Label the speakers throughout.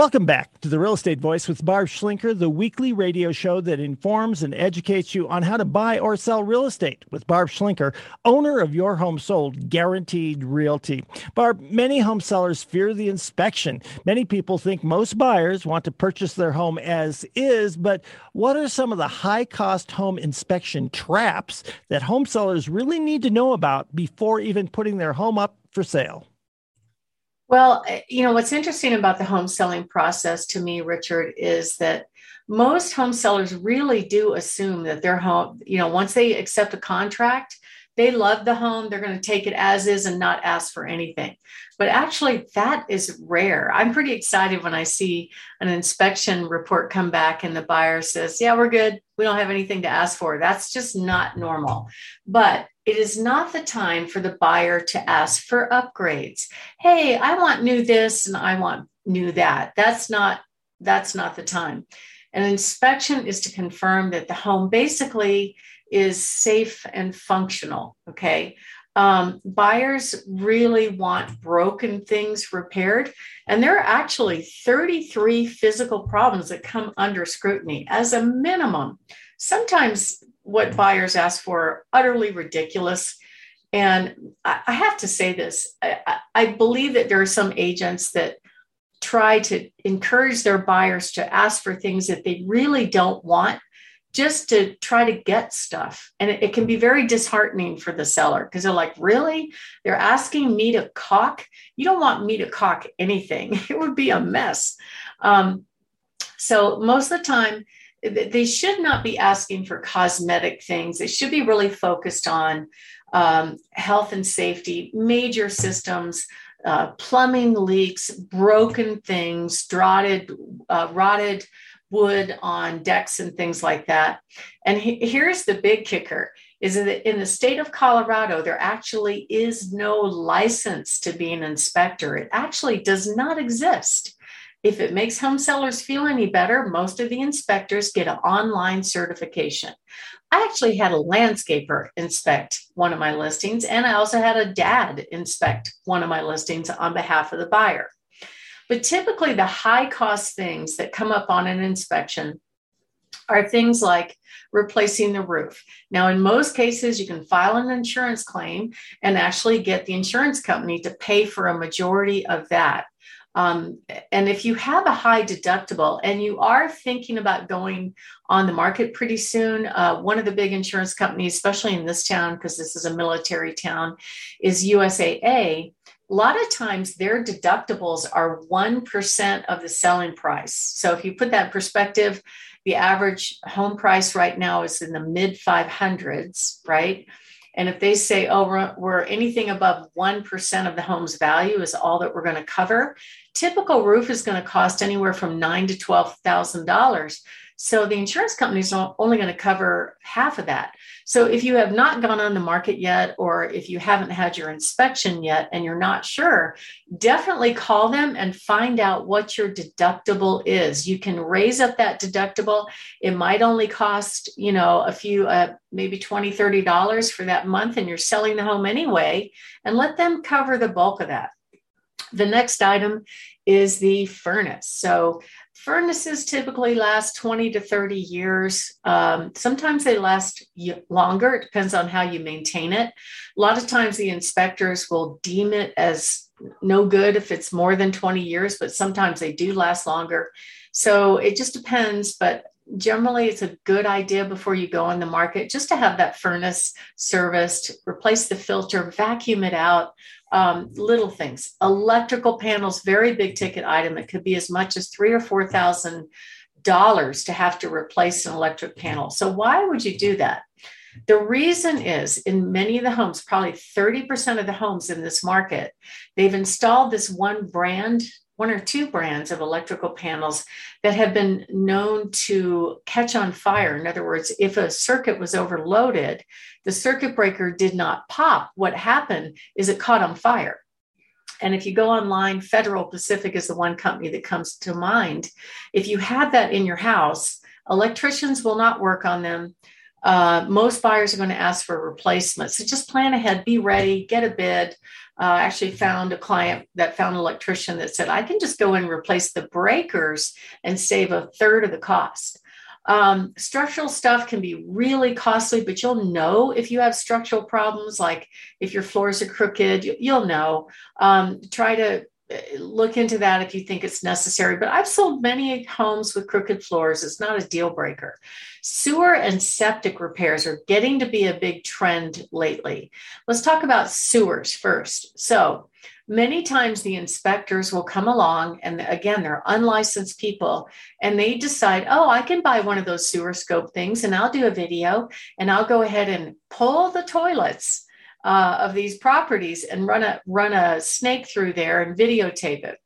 Speaker 1: Welcome back to the Real Estate Voice with Barb Schlinker, the weekly radio show that informs and educates you on how to buy or sell real estate with Barb Schlinker, owner of Your Home Sold Guaranteed Realty. Barb, many home sellers fear the inspection. Many people think most buyers want to purchase their home as is, but what are some of the high cost home inspection traps that home sellers really need to know about before even putting their home up for sale?
Speaker 2: Well, eh, you know, what's interesting about the home selling process to me, Richard, is that most home sellers really do assume that their home, you know, once they accept a contract, they love the home, they're going to take it as is and not ask for anything. But actually, that is rare. I'm pretty excited when I see an inspection report come back and the buyer says, Yeah, we're good. We don't have anything to ask for. That's just not normal. But it is not the time for the buyer to ask for upgrades. Hey, I want new this and I want new that. That's not that's not the time. An inspection is to confirm that the home basically is safe and functional. Okay. Um, buyers really want broken things repaired. And there are actually 33 physical problems that come under scrutiny as a minimum. Sometimes what buyers ask for are utterly ridiculous. And I, I have to say this I, I believe that there are some agents that try to encourage their buyers to ask for things that they really don't want just to try to get stuff. And it, it can be very disheartening for the seller because they're like, really? They're asking me to caulk? You don't want me to caulk anything, it would be a mess. Um, so, most of the time, they should not be asking for cosmetic things. They should be really focused on um, health and safety, major systems, uh, plumbing leaks, broken things, rotted, uh, rotted wood on decks and things like that. And he, here's the big kicker is that in the state of Colorado, there actually is no license to be an inspector. It actually does not exist. If it makes home sellers feel any better, most of the inspectors get an online certification. I actually had a landscaper inspect one of my listings, and I also had a dad inspect one of my listings on behalf of the buyer. But typically, the high cost things that come up on an inspection are things like replacing the roof. Now, in most cases, you can file an insurance claim and actually get the insurance company to pay for a majority of that. Um, and if you have a high deductible and you are thinking about going on the market pretty soon, uh, one of the big insurance companies, especially in this town, because this is a military town, is USAA a lot of times their deductibles are 1% of the selling price. So if you put that perspective, the average home price right now is in the mid 500s, right? And if they say, oh, we're, we're anything above 1% of the home's value is all that we're going to cover, typical roof is going to cost anywhere from nine to $12,000. So the insurance company is only going to cover half of that. So if you have not gone on the market yet, or if you haven't had your inspection yet and you're not sure, definitely call them and find out what your deductible is. You can raise up that deductible. It might only cost, you know, a few, uh, maybe 20, 30 dollars for that month, and you're selling the home anyway, and let them cover the bulk of that. The next item is the furnace. So furnaces typically last 20 to 30 years. Um, sometimes they last longer. It depends on how you maintain it. A lot of times the inspectors will deem it as no good if it's more than 20 years, but sometimes they do last longer. So it just depends. But generally, it's a good idea before you go on the market just to have that furnace serviced, replace the filter, vacuum it out um, little things. Electrical panels, very big ticket item. It could be as much as three or four thousand dollars to have to replace an electric panel. So why would you do that? The reason is in many of the homes, probably 30% of the homes in this market, they've installed this one brand one or two brands of electrical panels that have been known to catch on fire. In other words, if a circuit was overloaded, the circuit breaker did not pop. What happened is it caught on fire. And if you go online, Federal Pacific is the one company that comes to mind. If you have that in your house, electricians will not work on them. Uh, most buyers are going to ask for a replacement. So just plan ahead, be ready, get a bid. Uh, I actually found a client that found an electrician that said, I can just go and replace the breakers and save a third of the cost. Um, structural stuff can be really costly, but you'll know if you have structural problems, like if your floors are crooked, you, will know. Um, try to Eh, look into that if you think it's necessary. But I've sold many homes with crooked floors. It's not a deal breaker. Sewer and septic repairs are getting to be a big trend lately. Let's talk about sewers first. So, many times the inspectors will come along, and again, they're unlicensed people, and they decide, oh, I can buy one of those sewer scope things, and I'll do a video, and I'll go ahead and pull the toilets uh, of these properties and run a run a snake through there and videotape it.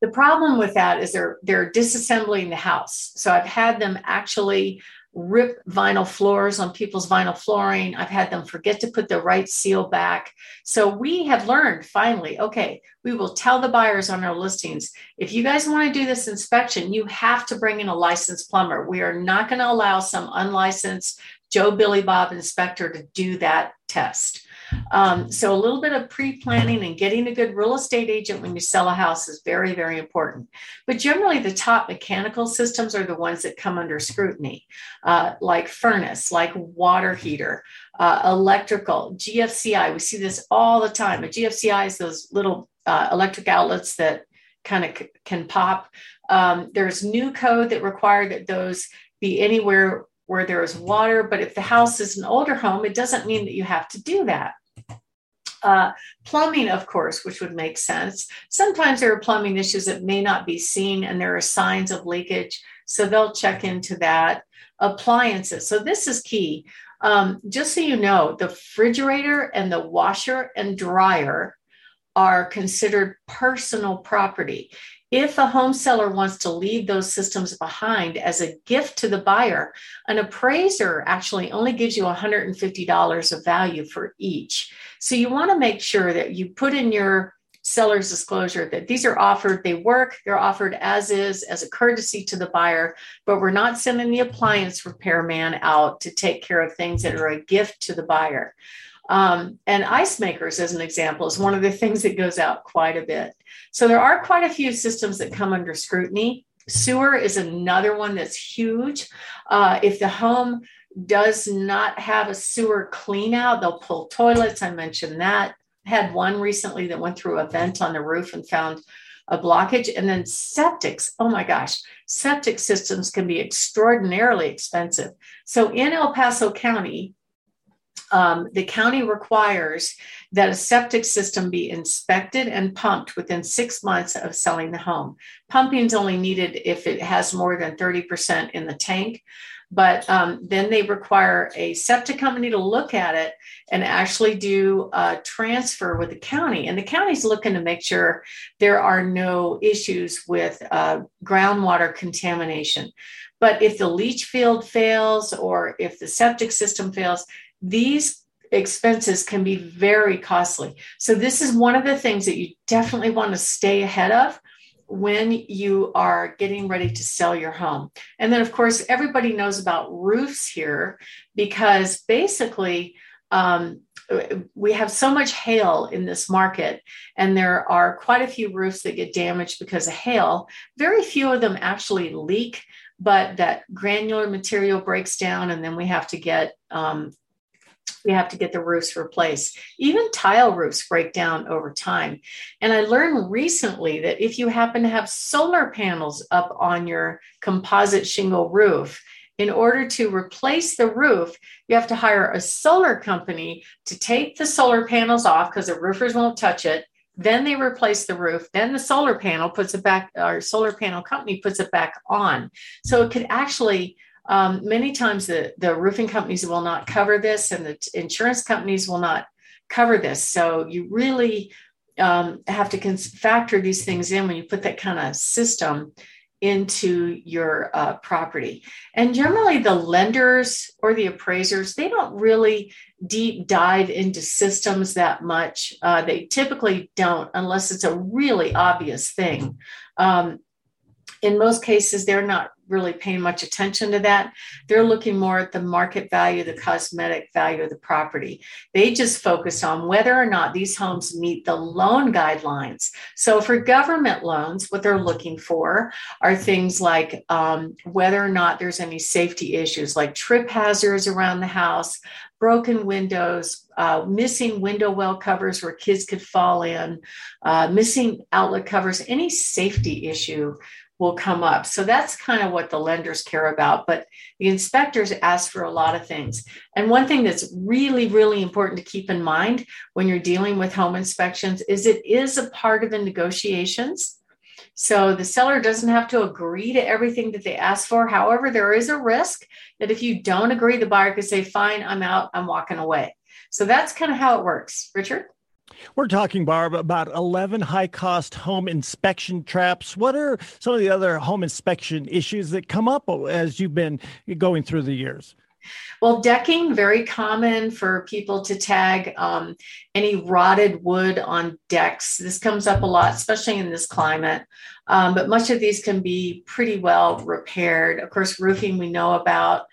Speaker 2: The problem with that is they're they're disassembling the house. So I've had them actually rip vinyl floors on people's vinyl flooring. I've had them forget to put the right seal back. So we have learned finally, okay, we will tell the buyers on our listings if you guys want to do this inspection, you have to bring in a licensed plumber. We are not going to allow some unlicensed Joe Billy Bob inspector to do that test. Um, so a little bit of pre-planning and getting a good real estate agent when you sell a house is very, very important. But generally, the top mechanical systems are the ones that come under scrutiny, uh, like furnace, like water heater, uh, electrical, GFCI. We see this all the time. A GFCI is those little uh, electric outlets that kind of c- can pop. Um, there's new code that required that those be anywhere where there is water. But if the house is an older home, it doesn't mean that you have to do that. Uh, plumbing, of course, which would make sense. Sometimes there are plumbing issues that may not be seen and there are signs of leakage. So they'll check into that. Appliances. So this is key. Um, just so you know, the refrigerator and the washer and dryer are considered personal property. If a home seller wants to leave those systems behind as a gift to the buyer, an appraiser actually only gives you $150 of value for each. So you want to make sure that you put in your seller's disclosure that these are offered, they work, they're offered as is, as a courtesy to the buyer, but we're not sending the appliance repairman out to take care of things that are a gift to the buyer. Um, and ice makers, as an example, is one of the things that goes out quite a bit. So there are quite a few systems that come under scrutiny. Sewer is another one that's huge. Uh, if the home does not have a sewer clean out, they'll pull toilets. I mentioned that. Had one recently that went through a vent on the roof and found a blockage. And then septics, oh my gosh, septic systems can be extraordinarily expensive. So in El Paso County, um, the county requires that a septic system be inspected and pumped within six months of selling the home. Pumping is only needed if it has more than 30% in the tank. But um, then they require a septic company to look at it and actually do a transfer with the county. And the county's looking to make sure there are no issues with uh, groundwater contamination. But if the leach field fails or if the septic system fails, these expenses can be very costly. So, this is one of the things that you definitely want to stay ahead of when you are getting ready to sell your home. And then, of course, everybody knows about roofs here because basically, um, we have so much hail in this market, and there are quite a few roofs that get damaged because of hail. Very few of them actually leak, but that granular material breaks down, and then we have to get um, we have to get the roofs replaced. Even tile roofs break down over time. And I learned recently that if you happen to have solar panels up on your composite shingle roof, in order to replace the roof, you have to hire a solar company to take the solar panels off because the roofers won't touch it. Then they replace the roof. Then the solar panel puts it back, our solar panel company puts it back on. So it could actually um, many times the, the roofing companies will not cover this and the insurance companies will not cover this. So you really um, have to cons- factor these things in when you put that kind of system into your uh, property. And generally, the lenders or the appraisers, they don't really deep dive into systems that much. Uh, they typically don't, unless it's a really obvious thing. Um, in most cases, they're not really paying much attention to that. They're looking more at the market value, the cosmetic value of the property. They just focus on whether or not these homes meet the loan guidelines. So for government loans, what they're looking for are things like um, whether or not there's any safety issues like trip hazards around the house, broken windows, uh, missing window well covers where kids could fall in, uh, missing outlet covers, any safety issue will come up. So that's kind of what the lenders care about. But the inspectors ask for a lot of things. And one thing that's really, really important to keep in mind when you're dealing with home inspections is it is a part of the negotiations. So the seller doesn't have to agree to everything that they ask for. However, there is a risk that if you don't agree, the buyer could say, fine, I'm out, I'm walking away. So that's kind of how it works. Richard?
Speaker 1: We're talking, Barb, about 11 high cost home inspection traps. What are some of the other home inspection issues that come up as you've been going through the years?
Speaker 2: Well, decking, very common for people to tag um, any rotted wood on decks. This comes up a lot, especially in this climate. Um, but much of these can be pretty well repaired. Of course, roofing we know about.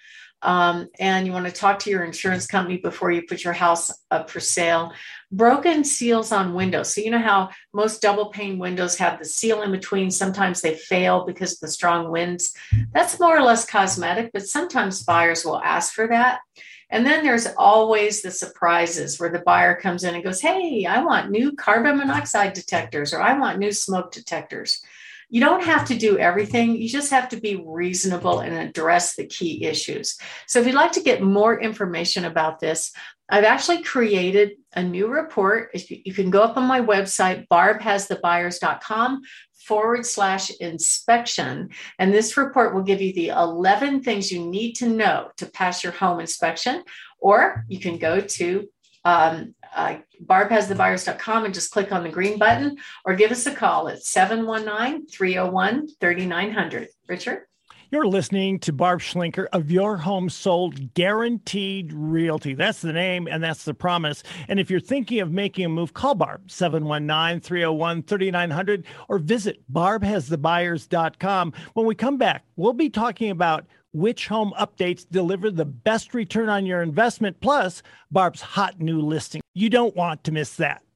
Speaker 2: Um, and you want to talk to your insurance company before you put your house up for sale. Broken seals on windows. So, you know how most double pane windows have the seal in between. Sometimes they fail because of the strong winds. That's more or less cosmetic, but sometimes buyers will ask for that. And then there's always the surprises where the buyer comes in and goes, Hey, I want new carbon monoxide detectors, or I want new smoke detectors. You don't have to do everything. You just have to be reasonable and address the key issues. So, if you'd like to get more information about this, I've actually created a new report. You can go up on my website, barbhasthebuyers.com forward slash inspection. And this report will give you the 11 things you need to know to pass your home inspection. Or you can go to um, uh, barbhasthebuyers.com and just click on the green button or give us a call at 719 301 3900. Richard?
Speaker 1: You're listening to Barb Schlinker of Your Home Sold Guaranteed Realty. That's the name and that's the promise. And if you're thinking of making a move, call Barb 719 301 3900 or visit barbhasthebuyers.com. When we come back, we'll be talking about which home updates deliver the best return on your investment, plus Barb's hot new listing. You don't want to miss that.